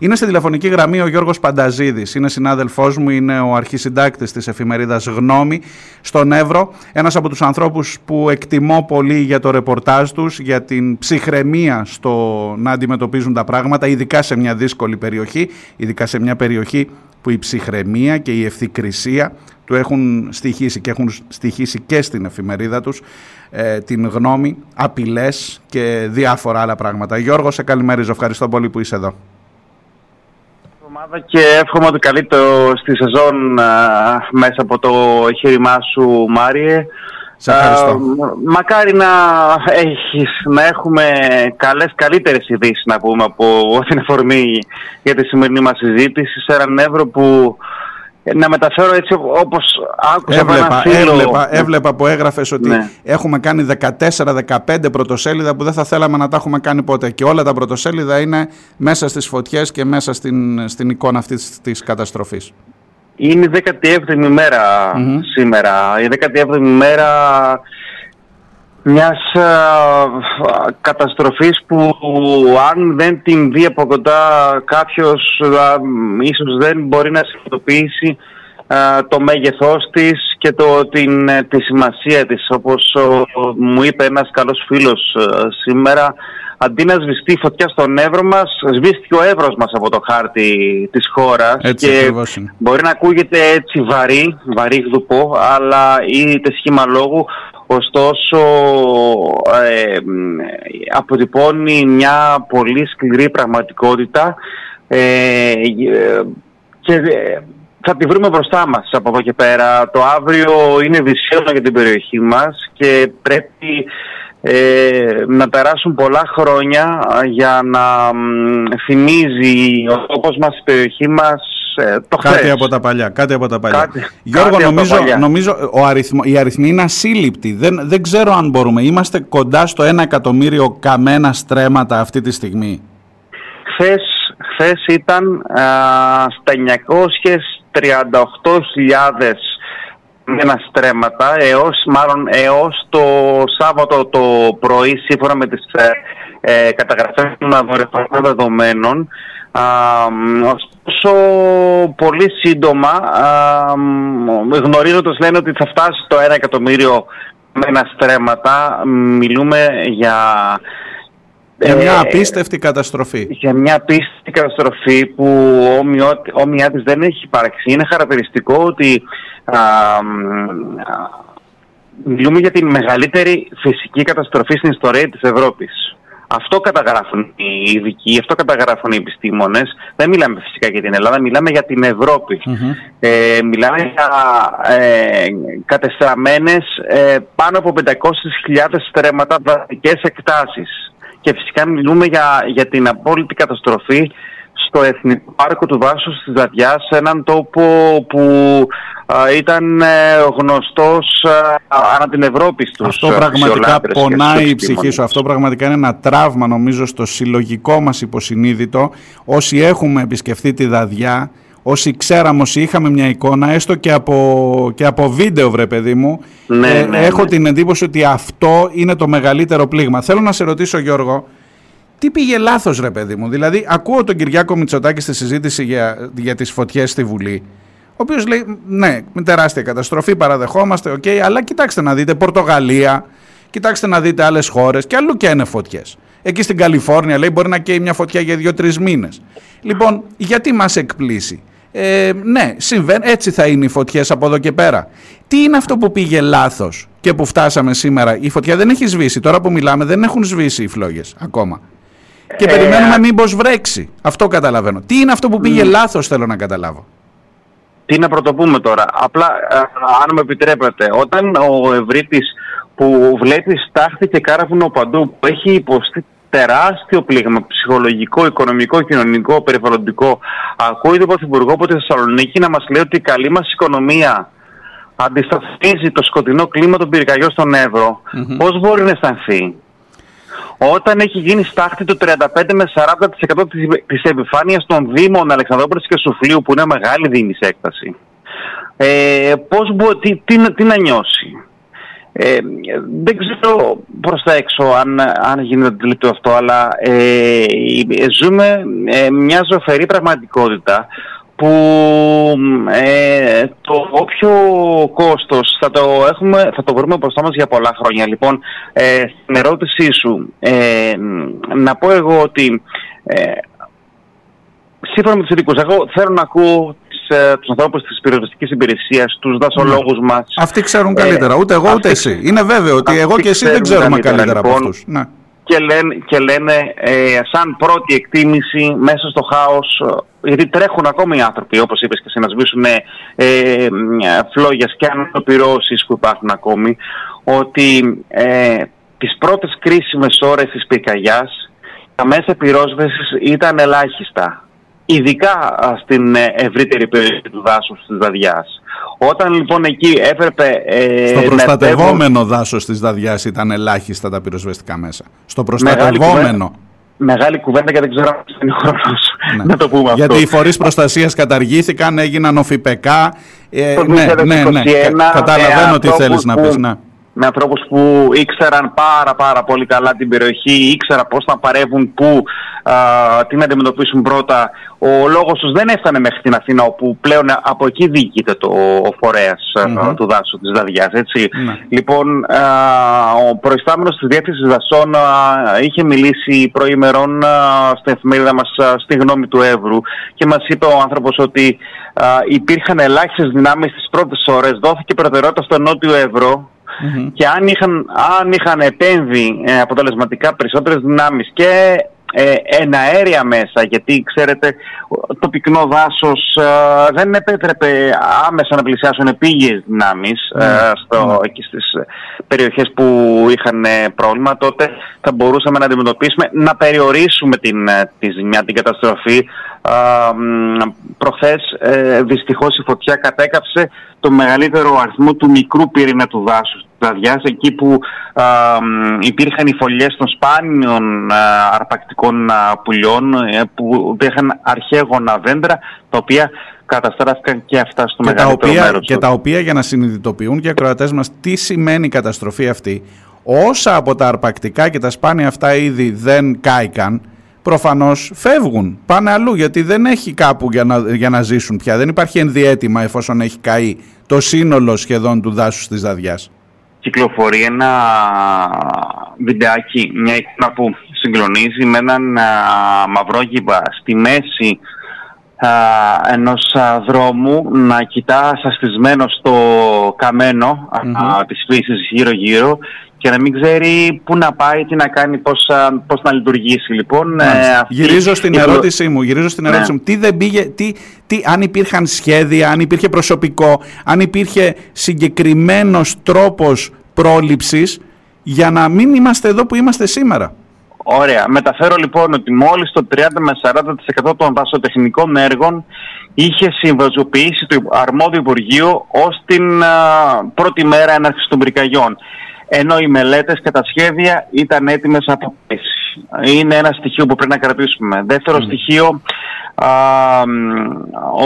Είναι στη τηλεφωνική γραμμή ο Γιώργος Πανταζίδης, είναι συνάδελφός μου, είναι ο αρχισυντάκτης της εφημερίδας Γνώμη στον Εύρο, ένας από τους ανθρώπους που εκτιμώ πολύ για το ρεπορτάζ τους, για την ψυχραιμία στο να αντιμετωπίζουν τα πράγματα, ειδικά σε μια δύσκολη περιοχή, ειδικά σε μια περιοχή που η ψυχραιμία και η ευθυκρισία του έχουν στοιχήσει και έχουν στοιχήσει και στην εφημερίδα τους ε, την γνώμη, απειλές και διάφορα άλλα πράγματα. Γιώργο, σε καλημερίζω. Ευχαριστώ πολύ που είσαι εδώ και εύχομαι ότι καλεί στη σεζόν μέσα από το εγχείρημά σου Μάριε. Σε ευχαριστώ. μακάρι να, έχεις, να έχουμε καλές, καλύτερες ειδήσεις να πούμε από την εφορμή για τη σημερινή μας συζήτηση σε έναν Εύρο που να μεταφέρω έτσι όπως άκουσα έβλεπα, Έβλεπα, έβλεπα που έγραφες ότι ναι. έχουμε κάνει 14-15 πρωτοσέλιδα που δεν θα θέλαμε να τα έχουμε κάνει ποτέ και όλα τα πρωτοσέλιδα είναι μέσα στις φωτιές και μέσα στην, στην εικόνα αυτής της καταστροφής. Είναι η 17η μέρα σήμερα. Η 17η μέρα μιας α, καταστροφής που αν δεν την δει από κοντά κάποιος α, ίσως δεν μπορεί να συνειδητοποιήσει το μέγεθός της και το, την, ε, τη σημασία της. Όπως μου είπε ένας καλός φίλος σήμερα, αντί να σβηστεί η φωτιά στον Εύρο μας, σβήστηκε ο Εύρος μας από το χάρτη της χώρας και μπορεί να ακούγεται έτσι βαρύ, βαρύ γδουπό, αλλά είτε σχήμα λόγου ωστόσο ε, αποτυπώνει μια πολύ σκληρή πραγματικότητα ε, και ε, θα τη βρούμε μπροστά μας από εδώ και πέρα. Το αύριο είναι δυσίωνο για την περιοχή μας και πρέπει ε, να περάσουν πολλά χρόνια για να θυμίζει ο τόπος μας, η περιοχή μας ε, το κάτι από τα παλιά. Κάτι από τα παλιά. Κάτι, Γιώργο, νομίζω, νομίζω ο αριθμο, οι αριθμοί είναι ασύλληπτοι. Δεν, δεν ξέρω αν μπορούμε. Είμαστε κοντά στο 1 εκατομμύριο καμένα στρέμματα αυτή τη στιγμή. Χθες, χθες ήταν α, στα 938.000 μένα στρέμματα έως, μάλλον έως το Σάββατο το πρωί σύμφωνα με τις ε, ε καταγραφές των δεδομένων ωστόσο πολύ σύντομα γνωρίζοντας λένε ότι θα φτάσει το 1 εκατομμύριο με ένα στρέμματα μιλούμε για για μια ε, απίστευτη καταστροφή. Για μια απίστευτη καταστροφή που όμοιά της δεν έχει υπάρξει. Είναι χαρακτηριστικό ότι α, μιλούμε για τη μεγαλύτερη φυσική καταστροφή στην ιστορία της Ευρώπης. Αυτό καταγράφουν οι ειδικοί, αυτό καταγράφουν οι επιστήμονες. Δεν μιλάμε φυσικά για την Ελλάδα, μιλάμε για την ευρωπη Ε, μιλάμε για ε, κατεστραμμένες ε, πάνω από 500.000 στρέμματα δασικές εκτάσεις. Και φυσικά μιλούμε για, για την απόλυτη καταστροφή στο Εθνικό Πάρκο του Βάσου της Δαδιάς, έναν τόπο που ήταν ε, γνωστός ανά την Ευρώπη στους Αυτό πραγματικά πονάει η ψυχή σου. Αυτό πραγματικά είναι ένα τραύμα νομίζω στο συλλογικό μας υποσυνείδητο. Όσοι έχουμε επισκεφθεί τη Δαδιά, όσοι ξέραμε, όσοι είχαμε μια εικόνα, έστω και από, και από βίντεο βρε παιδί μου, ναι, ε, ναι, έχω την εντύπωση ότι αυτό είναι το μεγαλύτερο πλήγμα. Θέλω να σε ρωτήσω Γιώργο, τι πήγε λάθος, ρε παιδί μου; Δηλαδή, ακούω τον Κυριάκο Μητσοτάκη στη συζήτηση για, για τις φωτιές στη Βουλή. Ο οποίος λέει, ναι, με τεράστια καταστροφή, παραδεχόμαστε, οκ, okay, αλλά κοιτάξτε να δείτε Πορτογαλία, κοιτάξτε να δείτε άλλες χώρες και αλλού και είναι φωτιές. Εκεί στην Καλιφόρνια λέει μπορεί να καίει μια φωτιά για δύο-τρεις μήνες. Λοιπόν, γιατί μας εκπλήσσει; Ε, ναι, συμβαίνει, έτσι θα είναι οι φωτιές από εδώ και πέρα. Τι είναι αυτό που πήγε λάθος και που φτάσαμε σήμερα; Η φωτιά δεν έχει σβήσει. Τώρα που μιλάμε δεν έχουν σβήσει οι φλόγες ακόμα και ε, περιμένουμε μήπως βρέξει. Αυτό καταλαβαίνω. Τι είναι αυτό που πήγε mm. λάθος θέλω να καταλάβω. Τι να πρωτοπούμε τώρα. Απλά, ε, αν με επιτρέπετε, όταν ο Ευρύτης που βλέπει στάχτη και κάραβουνο παντού, που έχει υποστεί τεράστιο πλήγμα ψυχολογικό, οικονομικό, κοινωνικό, περιβαλλοντικό, ακούει τον Πρωθυπουργό από τη Θεσσαλονίκη να μας λέει ότι η καλή μας οικονομία αντισταθμίζει το σκοτεινό κλίμα των πυρκαγιών στον Εύρο. Mm-hmm. Πώς μπορεί να αισθανθεί; Όταν έχει γίνει στάχτη το 35 με 40% της επιφάνειας των Δήμων Αλεξανδρόπολης και Σουφλίου που είναι μεγάλη δήμη έκταση. Ε, πώς μπο, τι, τι, τι, να νιώσει; Ε, δεν ξέρω προς τα έξω αν, αν γίνεται αντιληπτό αυτό, αλλά ε, ζούμε ε, μια ζωφερή πραγματικότητα που ε, το όποιο κόστος θα το, έχουμε, θα το βρούμε μπροστά μας για πολλά χρόνια. Λοιπόν, ε, στην ερώτησή σου, ε, να πω εγώ ότι ε, σύμφωνα με τους ειδικούς, εγώ θέλω να ακούω ε, τους ανθρώπους της πυροσβεστικής υπηρεσίας, τους δασολόγους ναι. μας. Αυτοί ξέρουν καλύτερα, ούτε εγώ ούτε εσύ. Είναι βέβαιο ότι εγώ και εσύ δεν ξέρουμε καλύτερα, καλύτερα λοιπόν, από αυτούς. Ναι και λένε, και λένε ε, σαν πρώτη εκτίμηση μέσα στο χάος, ε, γιατί τρέχουν ακόμη οι άνθρωποι, όπως είπες και εσύ, να σβήσουν ε, ε, φλόγες και ανθρωπυρώσεις που υπάρχουν ακόμη, ότι ε, τις πρώτες κρίσιμες ώρες της πυρκαγιάς τα μέσα πυρόσβεσης ήταν ελάχιστα, ειδικά στην ευρύτερη περιοχή του δάσους της Δαδιάς. Όταν λοιπόν εκεί έπρεπε. Ε, στο προστατευόμενο δάσος της Δαδιά ήταν ελάχιστα τα πυροσβεστικά μέσα. Στο προστατευόμενο. Μεγάλη κουβέντα και δεν ξέρω αν είναι χρόνος ναι. να το πούμε αυτό. Γιατί οι φορείς προστασίας καταργήθηκαν, έγιναν οφηπεκά. Ε, ναι, ναι, ναι, Καταλαβαίνω τι θέλεις να πεις. Ναι με ανθρώπους που ήξεραν πάρα πάρα πολύ καλά την περιοχή, ήξερα πώς να παρεύουν, πού, τι να αντιμετωπίσουν πρώτα. Ο λόγος τους δεν έφτανε μέχρι την Αθήνα, όπου πλέον από εκεί διοικείται το, ο φορεας του δάσου της Δαδιάς, έτσι. Ναι. Λοιπόν, α, ο προϊστάμενος της Διεύθυνσης Δασών είχε μιλήσει προημερών στην εφημερίδα μας στη γνώμη του Εύρου και μας είπε ο άνθρωπος ότι υπήρχαν ελάχιστες δυνάμεις στις πρώτες ώρες, δόθηκε προτεραιότητα στο Νότιο Εύρω, και αν είχαν, αν είχαν επέμβει ε, αποτελεσματικά περισσότερες δυνάμεις και ε, εναέρια μέσα, γιατί ξέρετε το πυκνό δάσος ε, δεν επέτρεπε άμεσα να πλησιάσουν επίγειες δυνάμεις ε, στο, εκεί στις περιοχές που είχαν πρόβλημα, τότε θα μπορούσαμε να αντιμετωπίσουμε, να περιορίσουμε την, τη ζημιά, την καταστροφή. Προχθές δυστυχώς η φωτιά κατέκαψε το μεγαλύτερο αριθμό του μικρού πυρήνα του δάσους Δαδιάς, εκεί που α, υπήρχαν οι φωλιές των σπάνιων αρπακτικών πουλιών ε, που υπήρχαν αρχαίγωνα δέντρα τα οποία καταστράφηκαν και αυτά στο και μεγαλύτερο τα μέρος. Και τα οποία για να συνειδητοποιούν και οι ακροατές μας τι σημαίνει η καταστροφή αυτή όσα από τα αρπακτικά και τα σπάνια αυτά είδη δεν κάηκαν προφανώς φεύγουν, πάνε αλλού γιατί δεν έχει κάπου για να, για να ζήσουν πια. Δεν υπάρχει ενδιέτημα εφόσον έχει καεί το σύνολο σχεδόν του δάσους της Δαδιάς. Κυκλοφορεί ένα βιντεάκι, μια εικόνα που συγκλονίζει με έναν μαυρόγυβα στη μέση α, ενός δρόμου να κοιτάς σαστισμένο στο καμένο mm-hmm. της φύσης γύρω-γύρω και να μην ξέρει πού να πάει, τι να κάνει, πώς, πώς να λειτουργήσει. Λοιπόν, ε, γυρίζω στην ερώτησή μου, γυρίζω στην ερώτησή ναι. μου. Τι δεν πήγε, τι, τι, αν υπήρχαν σχέδια, αν υπήρχε προσωπικό, αν υπήρχε συγκεκριμένος τρόπος πρόληψης για να μην είμαστε εδώ που είμαστε σήμερα; Ωραία. Μεταφέρω λοιπόν ότι μόλις το 30 με 40% των δασοτεχνικών έργων είχε συμβαζοποιήσει το αρμόδιο Υπουργείο ως την πρώτη μέρα έναρξης των πυρκαγιών ενώ οι μελέτες και τα σχέδια ήταν έτοιμες από πέσει. Είναι ένα στοιχείο που πρέπει να κρατήσουμε. Δεύτερο στοιχείο, α,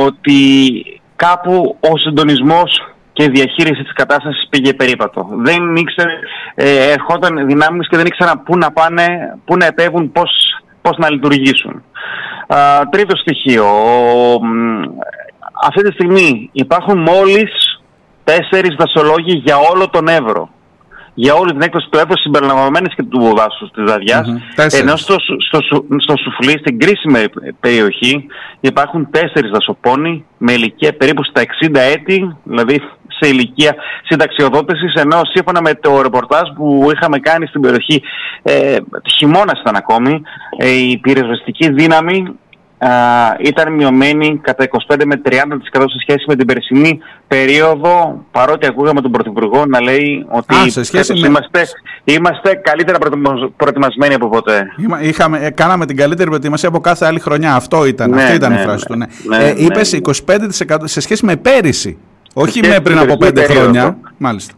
ότι κάπου ο συντονισμός και η διαχείριση της κατάστασης πήγε περίπατο. Δεν ήξερε, ε, ερχόταν δυνάμεις και δεν ήξεραν πού να πάνε, πού να επέβουν, πώς, πώς να λειτουργήσουν. Α, τρίτο στοιχείο, αυτή τη στιγμή υπάρχουν μόλις τέσσερις δασολόγοι για όλο τον Εύρο για όλη την έκδοση του έδωσης συμπεριλαμβανομένης και του δάσους της Δαδιάς, ενώ στο, στο, στο, Σουφλί, στην κρίσιμη περιοχή, υπάρχουν τέσσερις δασοπόνοι με ηλικία περίπου στα 60 έτη, δηλαδή σε ηλικία συνταξιοδότησης, ενώ σύμφωνα με το ρεπορτάζ που είχαμε κάνει στην περιοχή, ε, χειμώνας ήταν ακόμη, ε, η πυροσβεστική δύναμη ήταν μειωμένη κατά 25 με 30% σε σχέση με την περσινή περίοδο, παρότι ακούγαμε τον Πρωθυπουργό να λέει ότι Α, σε σχέση με... είμαστε, είμαστε καλύτερα προετοιμασμένοι από ποτέ. Είχαμε, ε, κάναμε την καλύτερη προετοιμασία από κάθε άλλη χρονιά. Αυτό ήταν, ναι, αυτή ήταν ναι, η φράση ναι, του. Ναι. ναι, ε, είπες 25% σε σχέση με πέρυσι. Όχι με πριν από πέντε χρόνια. Μάλιστα.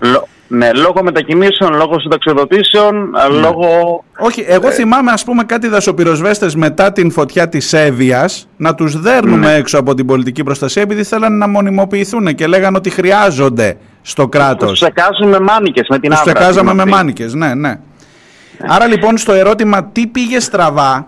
Ναι, λόγω μετακινήσεων, λόγω συνταξιοδοτήσεων, ναι. λόγω... Όχι, εγώ ε... θυμάμαι ας πούμε κάτι δασοπυροσβέστες μετά την φωτιά της Εύβοιας να τους δέρνουμε ναι. έξω από την πολιτική προστασία επειδή θέλανε να μονιμοποιηθούν και λέγανε ότι χρειάζονται στο κράτος. Τους στεκάζουμε με μάνικες, με την Τους στεκάζαμε με μάνικες, ναι, ναι. Άρα λοιπόν στο ερώτημα τι πήγε στραβά,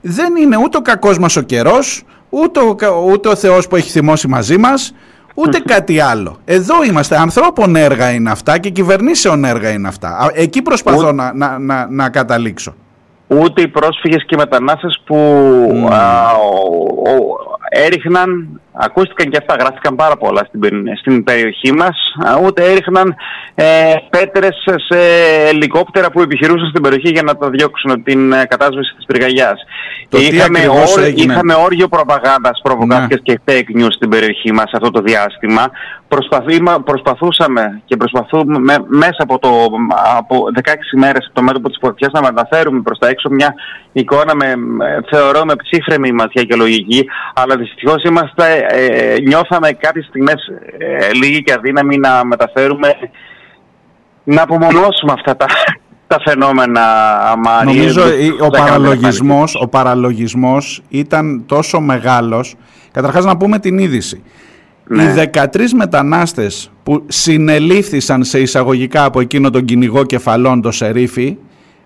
δεν είναι ούτε ο κακός μας ο καιρός, ούτε ο, ούτε ο Θεός που έχει θυμώσει μαζί μας, ούτε κάτι άλλο. Εδώ είμαστε. Ανθρώπων έργα είναι αυτά και κυβερνήσεων έργα είναι αυτά. Εκεί προσπαθώ να, να, να, να καταλήξω. Ούτε οι πρόσφυγες και οι μετανάστες που έριχναν, ακούστηκαν και αυτά, γράφτηκαν πάρα πολλά στην, στην περιοχή μας, ούτε έριχναν ε, πέτρες σε ελικόπτερα που επιχειρούσαν στην περιοχή για να τα διώξουν την ε, κατάσβεση της πυρκαγιάς. είχαμε, είχαμε όργιο προπαγάνδας, προβοκάτσιας ναι. και fake news στην περιοχή μας αυτό το διάστημα. προσπαθούσαμε και προσπαθούμε μέσα από, το, από 16 μέρες από το μέτωπο της φωτιάς να μεταφέρουμε προς τα έξω μια εικόνα με, θεωρώ με ψύχρεμη ματιά και λογική, αλλά δυστυχώς είμαστε, ε, νιώθαμε κάποιες στιγμές ε, λίγοι και αδύναμοι να μεταφέρουμε, να απομονώσουμε αυτά τα, τα φαινόμενα Μάρι. Νομίζω ο παραλογισμός, ο παραλογισμός ήταν τόσο μεγάλος. Καταρχάς να πούμε την είδηση. Ναι. Οι 13 μετανάστες που συνελήφθησαν σε εισαγωγικά από εκείνο τον κυνηγό κεφαλών, το Σερίφη,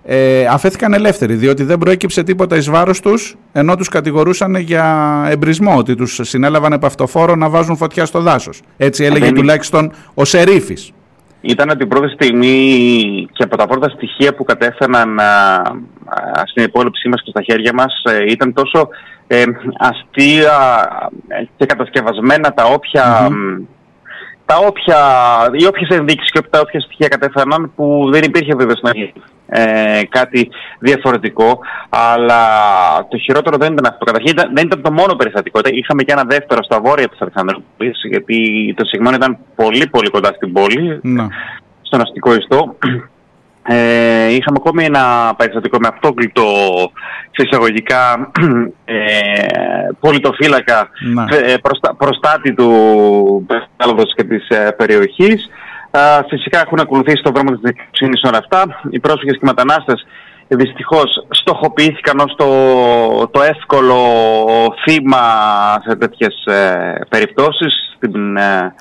ε, αφέθηκαν ελεύθεροι διότι δεν προέκυψε τίποτα εις βάρος τους ενώ τους κατηγορούσαν για εμπρισμό ότι τους συνέλαβαν επαυτοφόρο να βάζουν φωτιά στο δάσος. Έτσι έλεγε τουλάχιστον ο Σερίφης. Ήταν την πρώτη στιγμή και από τα πρώτα στοιχεία που κατέφεραν στην υπόλοιψή μας και στα χέρια μας ε, ήταν τόσο ε, αστεία και κατασκευασμένα τα όποια τα όποια, οι όποιες ενδείξεις και τα όποια στοιχεία κατέφεραν που δεν υπήρχε βέβαια στην ε, κάτι διαφορετικό, αλλά το χειρότερο δεν ήταν αυτό. Καταρχήν δεν ήταν το μόνο περιστατικό. Είχαμε και ένα δεύτερο στα βόρεια της Αλεξανδρούπης, γιατί το Σιγμόν ήταν πολύ πολύ κοντά στην πόλη, ναι. στον αστικό ιστό. Ε, είχαμε ακόμη ένα περιστατικό με αυτόκλητο σε εισαγωγικά ε, πολιτοφύλακα ναι. ε, προστάτη του περιβάλλοντος και της ε, περιοχής. Φυσικά έχουν ακολουθήσει το δρόμο της δικαιοσύνης όλα αυτά. Οι πρόσφυγες και οι μετανάστες δυστυχώς στοχοποιήθηκαν ως το, το εύκολο θύμα σε τέτοιες ε, περιπτώσεις. Στην, ε,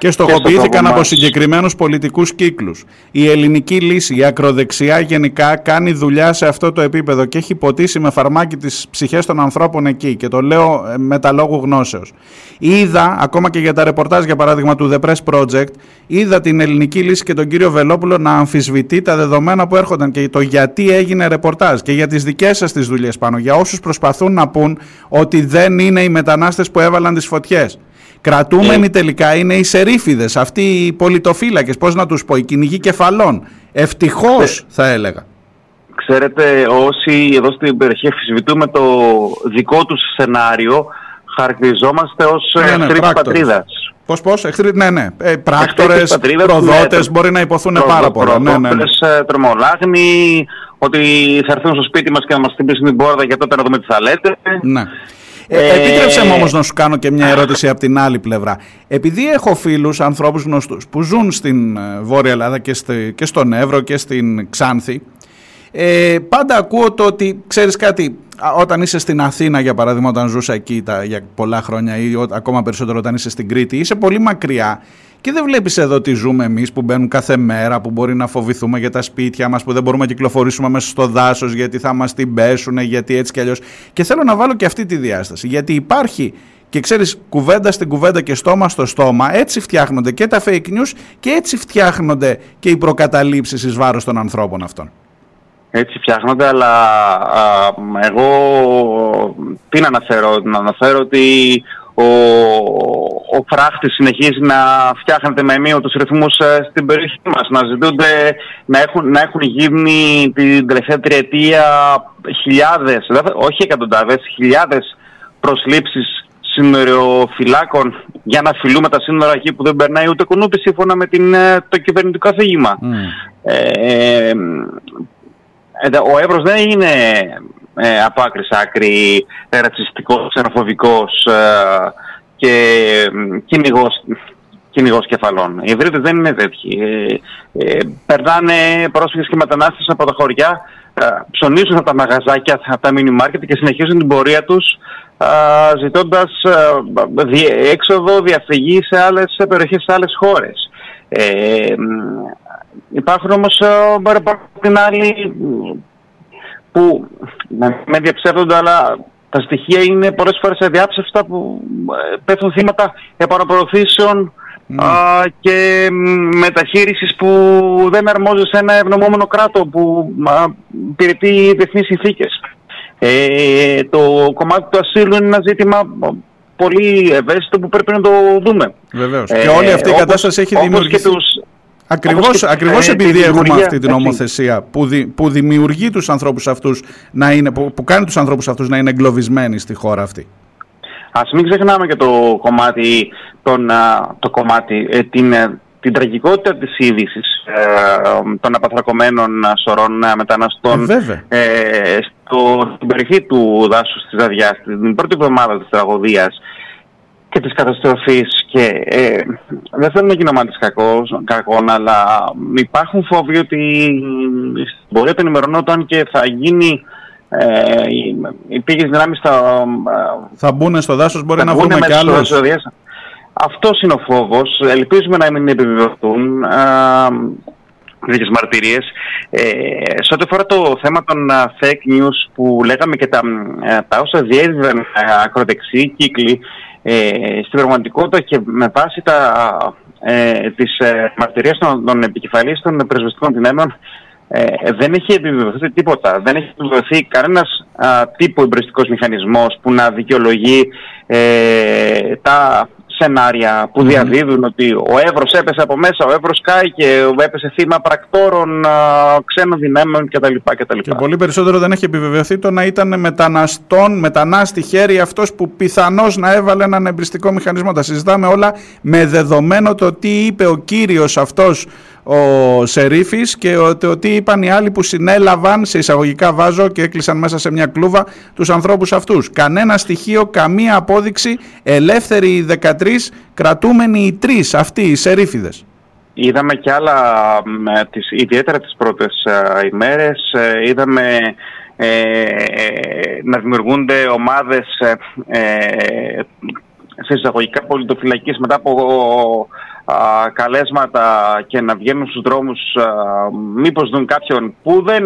και στοχοποιήθηκαν από συγκεκριμένους πολιτικούς κύκλους. Η ελληνική λύση, η ακροδεξιά γενικά κάνει δουλειά σε αυτό το επίπεδο και έχει ποτίσει με φαρμάκι τις ψυχές των ανθρώπων εκεί και το λέω ε, με τα λόγου γνώσεως. Είδα, ακόμα και για τα ρεπορτάζ για παράδειγμα του The Press Project, είδα την ελληνική λύση και τον κύριο Βελόπουλο να αμφισβητεί τα δεδομένα που έρχονταν και το γιατί έγινε ρεπορτάζ και για τις δικές σας τις δουλειές πάνω, για όσους προσπαθούν να πούν ότι δεν είναι οι μετανάστες που έβαλαν τις φωτιές. Κρατούμενοι ε. τελικά είναι οι σερίφιδες, αυτοί οι πολιτοφύλακες, πώς να τους πω, οι κυνηγοί κεφαλών. Ευτυχώς ε. θα έλεγα. Ξέρετε, όσοι εδώ στην περιοχή αφισβητούμε το δικό τους σενάριο, χαρακτηριζόμαστε ως ναι, ναι, εχθροί της πατρίδας. Πώς, πώς, εχθροί, ναι, ναι. Ε, πράκτορες, προδότες, ναι, μπορεί να υποθούν πάρα πολλά. Ναι, ναι, ναι. Ε, τρομολάγνοι, ότι θα έρθουν στο σπίτι μας και να μας χτυπήσουν την πόρτα για τότε να δούμε τις θα λέτε. Ναι. Ε, ε, επίτρεψε μου όμως να σου κάνω και μια ερώτηση από την άλλη πλευρά. Επειδή έχω φίλους, ανθρώπους γνωστούς που ζουν στην ε, Βόρεια Ελλάδα και, στη, και στον Εύρο και στην Ξάνθη, ε, πάντα ακούω το ότι, ξέρεις κάτι, όταν είσαι στην Αθήνα για παράδειγμα, όταν ζούσα εκεί τα, για πολλά χρόνια ή ακόμα περισσότερο όταν είσαι στην Κρήτη, είσαι πολύ μακριά και δεν βλέπεις εδώ τι ζούμε εμείς που μπαίνουν κάθε μέρα, που μπορεί να φοβηθούμε για τα σπίτια μας, που δεν μπορούμε να κυκλοφορήσουμε μέσα στο δάσος γιατί θα μας την πέσουν, γιατί έτσι κι αλλιώς. Και θέλω να βάλω και αυτή τη διάσταση, γιατί υπάρχει και ξέρεις κουβέντα στην κουβέντα και στόμα στο στόμα, έτσι φτιάχνονται και τα fake news και έτσι φτιάχνονται και οι προκαταλήψεις εις βάρος των ανθρώπων αυτών. Έτσι φτιάχνονται, αλλά εγώ τι να αναφέρω, να αναφέρω ότι ο, ο φράχτης συνεχίζει να φτιάχνεται με τους ρυθμούς ε, στην περιοχή μας, να ζητούνται, να έχουν, να έχουν γίνει την τελευταία τριετία χιλιάδες, όχι εκατοντάδες, χιλιάδες προσλήψεις σύνοριοφυλάκων για να φιλούμε τα σύνορα εκεί που δεν περνάει ούτε κουνούπι σύμφωνα με την, ε, το κυβερνητικό αφήγημα. Mm. Ε, ο Εύρος δεν είναι ε, από άκρη σε άκρη ρατσιστικός, ξενοφοβικός ε, και κυνηγός, κυνηγός κεφαλών. Οι Ευρύτες δεν είναι τέτοιοι. Ε, ε, περνάνε πρόσφυγες και μετανάστες από τα χωριά, ε, ψωνίζουν από τα μαγαζάκια, από τα μίνι μάρκετ και συνεχίζουν την πορεία τους ε, ζητώντας έξοδο, διαφυγή σε άλλες περιοχές, σε άλλες χώρες. Ε, υπάρχουν όμως από την άλλη που με διαψεύδονται αλλά τα στοιχεία είναι πολλές φορές αδιάψευστα που πέφτουν θύματα επαναπροωθήσεων ναι. και μεταχείρισης που δεν αρμόζει σε ένα ευνομόμενο κράτο που υπηρετεί διεθνείς συνθήκες. Ε, το κομμάτι του ασύλου είναι ένα ζήτημα πολύ ευαίσθητο που πρέπει να το δούμε. Βεβαίως. Ε, και όλη αυτή η κατάσταση έχει δημιουργήσει... Τους, Ακριβώς, ακριβώς ε, επειδή έχουμε αυτή την νομοθεσία που, που δημιουργεί τους ανθρώπους αυτούς να είναι, που, που κάνει τους ανθρώπους αυτούς να είναι εγκλωβισμένοι στη χώρα αυτή. Ας μην ξεχνάμε και το κομμάτι, τον, το κομμάτι ε, την, ε, την τραγικότητα της είδησης ε, των απαθρακωμένων σωρών μεταναστών ε, στο, στην περιοχή του δάσους της Αδιάς, την πρώτη εβδομάδα της τραγωδίας και της καταστροφής και ε, δεν θέλω να γίνω μάτις κακών, αλλά υπάρχουν φόβοι ότι στην πορεία των ημερών και θα γίνει ε, οι πήγες δυνάμεις θα... Θα μπουν στο δάσος, μπορεί να βρούμε κι άλλους. Αυτός είναι ο φόβος. Ελπίζουμε να μην επιβεβαιωθούν τέτοιε μαρτυρίες. Ε, σε ό,τι αφορά το θέμα των fake news που λέγαμε και τα, ε, τα όσα διέδιδαν ακροδεξιοί κύκλοι, ε, στην πραγματικότητα και με βάση τα, ε, τις ε, μαρτυρίες των, των επικεφαλής των πρεσβευτικών δυνάμεων ε, δεν έχει επιβεβαιωθεί τίποτα. Δεν έχει επιβεβαιωθεί κανένας τύπο εμπριστικός μηχανισμός που να δικαιολογεί ε, τα σενάρια που διαδίδουν ότι ο Εύρος έπεσε από μέσα, ο Εύρος κάει και έπεσε θύμα πρακτόρων ξένων δυνάμεων κτλ. κτλ. Και πολύ περισσότερο δεν έχει επιβεβαιωθεί το να ήταν μεταναστών, μετανάστη χέρι αυτός που πιθανώς να έβαλε έναν εμπριστικό μηχανισμό. Τα συζητάμε όλα με δεδομένο το τι είπε ο κύριος αυτός ο Σερίφης και ότι, ότι είπαν οι άλλοι που συνέλαβαν σε εισαγωγικά βάζω και έκλεισαν μέσα σε μια κλούβα τους ανθρώπους αυτούς. Κανένα στοιχείο, καμία απόδειξη, ελεύθεροι οι 13, κρατούμενοι οι τρεις αυτοί οι Σερίφιδες. Είδαμε και άλλα, τις, ιδιαίτερα τις πρώτες ε, ημέρες, ε, είδαμε ε, να δημιουργούνται ομάδες σε εισαγωγικά πολιτοφυλακής μετά από καλέσματα και να βγαίνουν στους δρόμους α, μήπως δουν κάποιον που δεν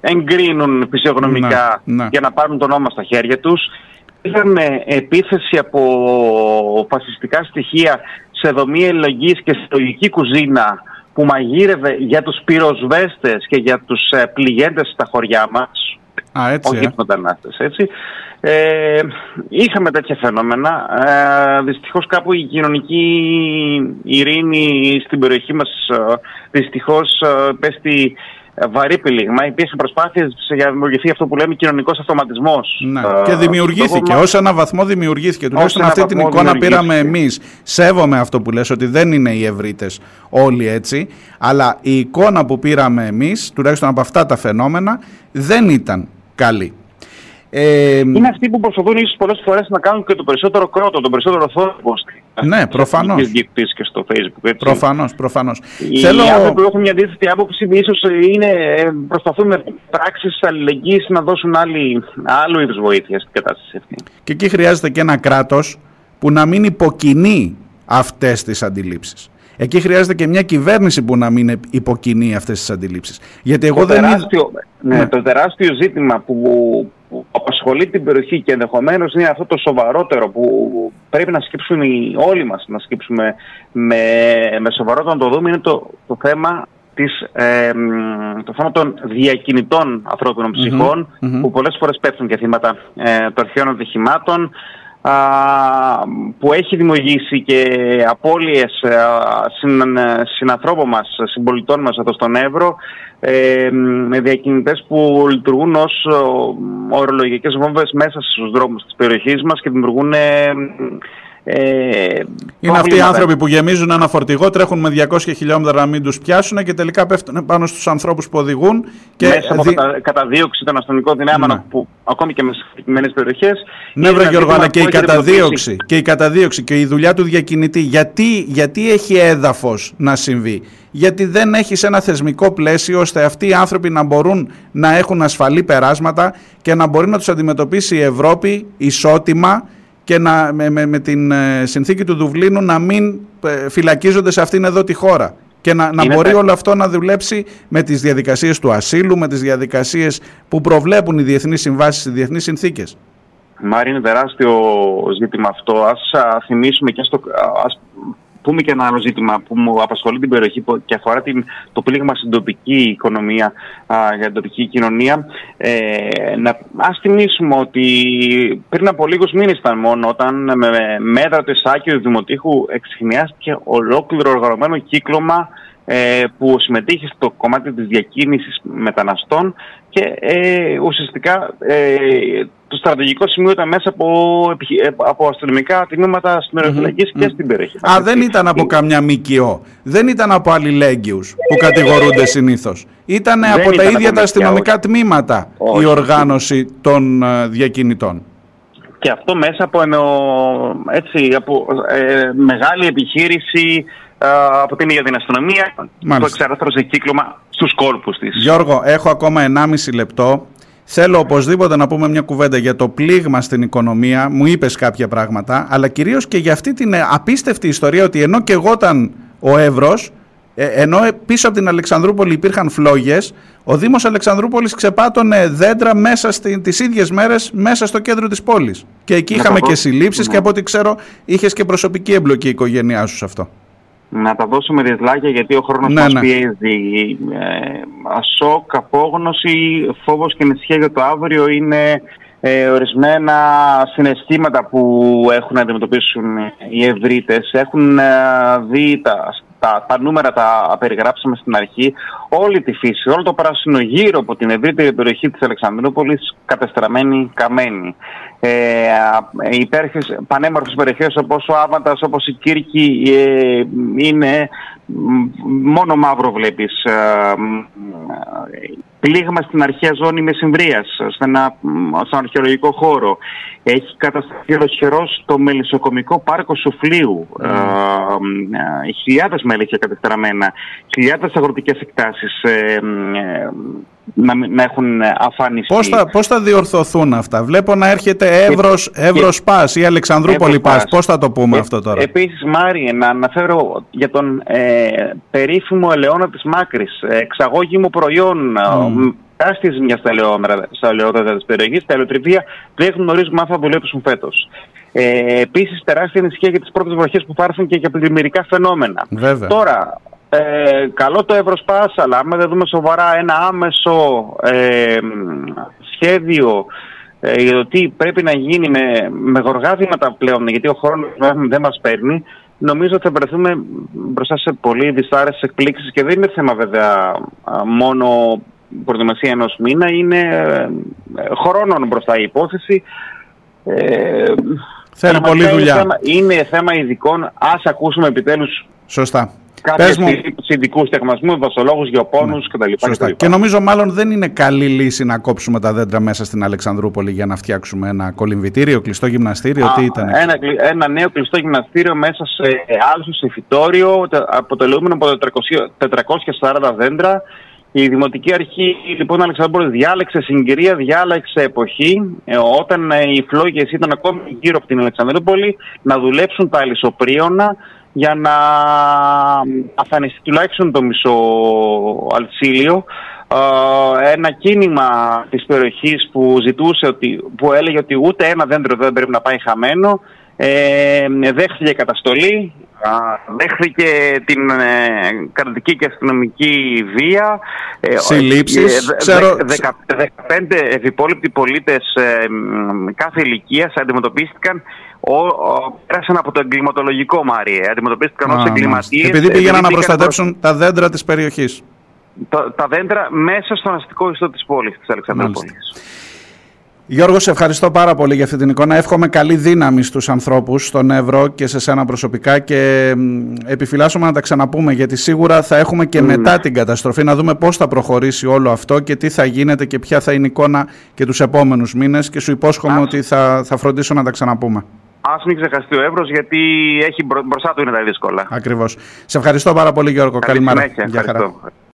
εγκρίνουν φυσιογνωμικά ναι, ναι. για να πάρουν τον νόμο στα χέρια τους. Είχαν επίθεση από φασιστικά στοιχεία σε δομή ελλογής και συλλογική κουζίνα που μαγείρευε για τους πυροσβέστες και για τους ε, πληγέντες στα χωριά μας. Α, έτσι, όχι ε. έτσι. Ε, είχαμε τέτοια φαινόμενα. Ε, δυστυχώς κάπου η κοινωνική ειρήνη στην περιοχή μας ε, δυστυχώς ε, πέστη βαρύ πυλίγμα. Υπήρχαν προσπάθειες για να δημιουργηθεί αυτό που λέμε κοινωνικός αυτοματισμός. Ναι. Ε, και δημιουργήθηκε. Ω ένα βαθμό δημιουργήθηκε. Τουλάχιστον αυτή την εικόνα πήραμε εμείς. Σέβομαι αυτό που λες ότι δεν είναι οι ευρύτες όλοι έτσι. Αλλά η εικόνα που πήραμε εμείς, τουλάχιστον από αυτά τα φαινόμενα, δεν ήταν καλή. Ε, είναι αυτοί που προσπαθούν ίσως πολλές φορές να κάνουν και το περισσότερο κρότο, το περισσότερο θόρυβο. Ναι, προφανώς. και στο Facebook. Προφανώς, προφανώς. Οι Θέλω... άνθρωποι που έχουν μια αντίθετη άποψη ίσως ε, προσπαθούν με πράξεις αλληλεγγύης να δώσουν άλλη, άλλου είδους βοήθεια στην κατάσταση αυτή. Και εκεί χρειάζεται και ένα κράτος που να μην υποκινεί αυτές τις αντιλήψεις. Εκεί χρειάζεται και μια κυβέρνηση που να μην υποκινεί αυτές τις αντιλήψεις. Γιατί εγώ το δεν. Τεράστιο, ναι, ναι. Το τεράστιο ζήτημα που, που απασχολεί την περιοχή και ενδεχομένως είναι αυτό το σοβαρότερο που πρέπει να σκύψουν όλοι μας να σκύψουμε με, με σοβαρότητα να το δούμε είναι το, το θέμα της, ε, το θέμα των διακινητών ανθρώπινων που πολλές φορές πέφτουν και θύματα ε, των αρχαίων ατυχημάτων που έχει δημιουργήσει και απώλειες συνανθρώπων μας, συμπολιτών μας εδώ στον Εύρο ε, με διακινητές που λειτουργούν ως ορολογικές βόμβες μέσα στους δρόμους της περιοχής μας και δημιουργούν ε, είναι αυτοί οι άνθρωποι που γεμίζουν ένα φορτηγό, τρέχουν με 200 χιλιόμετρα να μην τους πιάσουν και τελικά πέφτουν πάνω στους ανθρώπους που οδηγούν. Και Μέσα από δι... καταδίωξη των αστυνομικών δυνάμεων ναι. που ακόμη και με συγκεκριμένε περιοχές. Ναι, βρε Γιώργο, αλλά και η, καταδίωξη, και η καταδίωξη και η δουλειά του διακινητή. Γιατί, γιατί έχει έδαφος να συμβεί; Γιατί δεν έχει ένα θεσμικό πλαίσιο ώστε αυτοί οι άνθρωποι να μπορούν να έχουν ασφαλή περάσματα και να μπορεί να τους αντιμετωπίσει η Ευρώπη ισότιμα και να, με, με, με την ε, συνθήκη του Δουβλίνου να μην ε, φυλακίζονται σε αυτήν εδώ τη χώρα και να, να μπορεί όλο αυτό να δουλέψει με τις διαδικασίες του ασύλου, με τις διαδικασίες που προβλέπουν οι διεθνείς συμβάσεις, οι διεθνείς συνθήκες. Μάρη, είναι τεράστιο ζήτημα αυτό. Ας θυμίσουμε και στο, ας πούμε και ένα άλλο ζήτημα που μου απασχολεί την περιοχή και αφορά την, το πλήγμα στην τοπική οικονομία, α, για την τοπική κοινωνία. Ε, να, ας θυμίσουμε ότι πριν από λίγους μήνες ήταν μόνο όταν με μέτρα του Ισάκη του Δημοτήχου εξηχνιάστηκε ολόκληρο οργανωμένο κύκλωμα ε, που συμμετείχε στο κομμάτι της διακίνησης μεταναστών και ε, ουσιαστικά ε, το στρατηγικό σημείο ήταν μέσα από, ε, από αστυνομικά τμήματα στην και στην περιοχή. Α, δεν ήταν από καμιά ΜΚΟ. Δεν ήταν από αλληλέγγυους που κατηγορούνται συνήθως. Ήταν από τα ίδια τα αστυνομικά τμήματα η οργάνωση των διακινητών. Και αυτό μέσα από, έτσι, από μεγάλη επιχείρηση από την ίδια την αστυνομία Μάλιστα. το εξαράστρωσε κύκλωμα στους κόλπους της. Γιώργο, έχω ακόμα 1,5 λεπτό. Θέλω οπωσδήποτε να πούμε μια κουβέντα για το πλήγμα στην οικονομία. Μου είπες κάποια πράγματα, αλλά κυρίως και για αυτή την απίστευτη ιστορία ότι ενώ και εγώ ήταν ο Εύρος, ε, ενώ πίσω από την Αλεξανδρούπολη υπήρχαν φλόγες, ο Δήμος Αλεξανδρούπολης ξεπάτωνε δέντρα μέσα στι, τις ίδιες μέρες μέσα στο κέντρο της πόλης. Και εκεί είχαμε και συλλήψεις και ναι. από ό,τι ξέρω είχες και προσωπική εμπλοκή η οικογένειά σου σε αυτό να τα δώσουμε ριζλάκια γιατί ο χρόνος ναι, μας ναι. πιέζει. Ε, ασόκ, απόγνωση, φόβος και νησιά για το αύριο είναι ε, ορισμένα συναισθήματα που έχουν να αντιμετωπίσουν οι ευρύτες. Έχουν ε, δει τα, τα, τα νούμερα τα περιγράψαμε στην αρχή, όλη τη φύση, όλο το πράσινο γύρω από την ευρύτερη περιοχή της Αλεξανδρούπολης κατεστραμμένη, καμένη. Ε, υπέρχες πανέμορφες περιοχές όπως ο Άβαντας, όπως η Κύρκη ε, είναι μόνο μαύρο βλέπεις. Ε, πλήγμα στην αρχαία ζώνη Μεσημβρίας, σε ένα, στον αρχαιολογικό χώρο. Έχει κατασταθεί ολοσχερό το μελισσοκομικό πάρκο Σουφλίου. Mm. Ε, χιλιάδες μέλη έχει κατεστραμμένα, χιλιάδες αγροτικές εκτάσεις. Ε, ε, να, να έχουν αφάνιση. Πώς θα, πώς θα διορθωθούν αυτά; Βλέπω να έρχεται Εύρος, Εύρος Πας ή Αλεξανδρούπολη Πας. Πώς θα το πούμε αυτό τώρα; Επίσης Μάριε να αναφέρω για τον ε, περίφημο ελαιόνα της Μάκρης. Εξαγώγημο προϊόν mm. τεράστια ζημιά στα ελαιόδατα της περιοχής. Τα ελαιοτριβία δεν γνωρίζουμε αν θα δουλέψουν φέτος. Ε, Επίσης, τεράστια ανησυχία για τις πρώτες βροχές που θα έρθουν και για πλημμυρικά φαινόμενα. Βέβαια. Τώρα, ε, καλό το Ευρωσπάς, αλλά άμα δεν δούμε σοβαρά ένα άμεσο ε, σχέδιο ε, για το τι πρέπει να γίνει με, με γοργά βήματα πλέον, γιατί ο χρόνος δεν μας παίρνει, νομίζω ότι θα βρεθούμε μπροστά σε πολύ δυσάρεστες εκπλήξεις και δεν είναι θέμα βέβαια μόνο προετοιμασία ενός μήνα, είναι ε, χρόνων μπροστά η υπόθεση. Ε, Θέλει πολλή δουλειά. Είναι θέμα, είναι θέμα ειδικών. Ας ακούσουμε επιτέλους Σωστά. Κάποιες μου... ειδικού στεγμασμού, βασολόγου, γεωπόνους ναι. κτλ. Σωστά. Και νομίζω μάλλον δεν είναι καλή λύση να κόψουμε τα δέντρα μέσα στην Αλεξανδρούπολη για να φτιάξουμε ένα κολυμβητήριο, κλειστό γυμναστήριο. Α, τι ήταν. Ένα, ένα νέο κλειστό γυμναστήριο μέσα σε άλσο εφητόριο, αποτελούμενο από 440 δέντρα. Η Δημοτική Αρχή λοιπόν Αλεξανδρούπολη διάλεξε συγκυρία, διάλεξε εποχή ε, όταν ε, οι φλόγες ήταν ακόμη γύρω από την Αλεξανδρούπολη να δουλέψουν τα αλυσοπρίωνα για να αφανιστεί τουλάχιστον το μισό αλτσίλιο. Ε, ένα κίνημα της περιοχής που ζητούσε, ότι, που έλεγε ότι ούτε ένα δέντρο δεν πρέπει να πάει χαμένο, ε, δέχθηκε καταστολή, δέχθηκε την ε, κρατική και αστυνομική βία. Ε, Συλλήψεις. Ε, ξέρω... 15 επιπόλοιπτοι πολίτες ε, κάθε ηλικία αντιμετωπίστηκαν πέρασαν από το εγκληματολογικό, Μάριε. Αντιμετωπίστηκαν ως εγκληματίες. Επειδή πήγαιναν να προστατεύσουν τα δέντρα της περιοχής. Τα, δέντρα μέσα στον αστικό ιστό της πόλης, της Αλεξανδρούπολης. Γιώργος, σε ευχαριστώ πάρα πολύ για αυτή την εικόνα. Εύχομαι καλή δύναμη στους ανθρώπους, στον Εύρο και σε σένα προσωπικά και επιφυλάσσομαι να τα ξαναπούμε γιατί σίγουρα θα έχουμε και μετά την καταστροφή να δούμε πώς θα προχωρήσει όλο αυτό και τι θα γίνεται και ποια θα είναι η εικόνα και τους επόμενους μήνες και σου υπόσχομαι ότι θα, θα φροντίσω να τα ξαναπούμε. Α μην ξεχαστεί ο Εύρος, γιατί έχει μπροστά του είναι τα δύσκολα. Ακριβώς. Σε ευχαριστώ πάρα πολύ, Γιώργο. Καλημέρα. Γεια χαρά.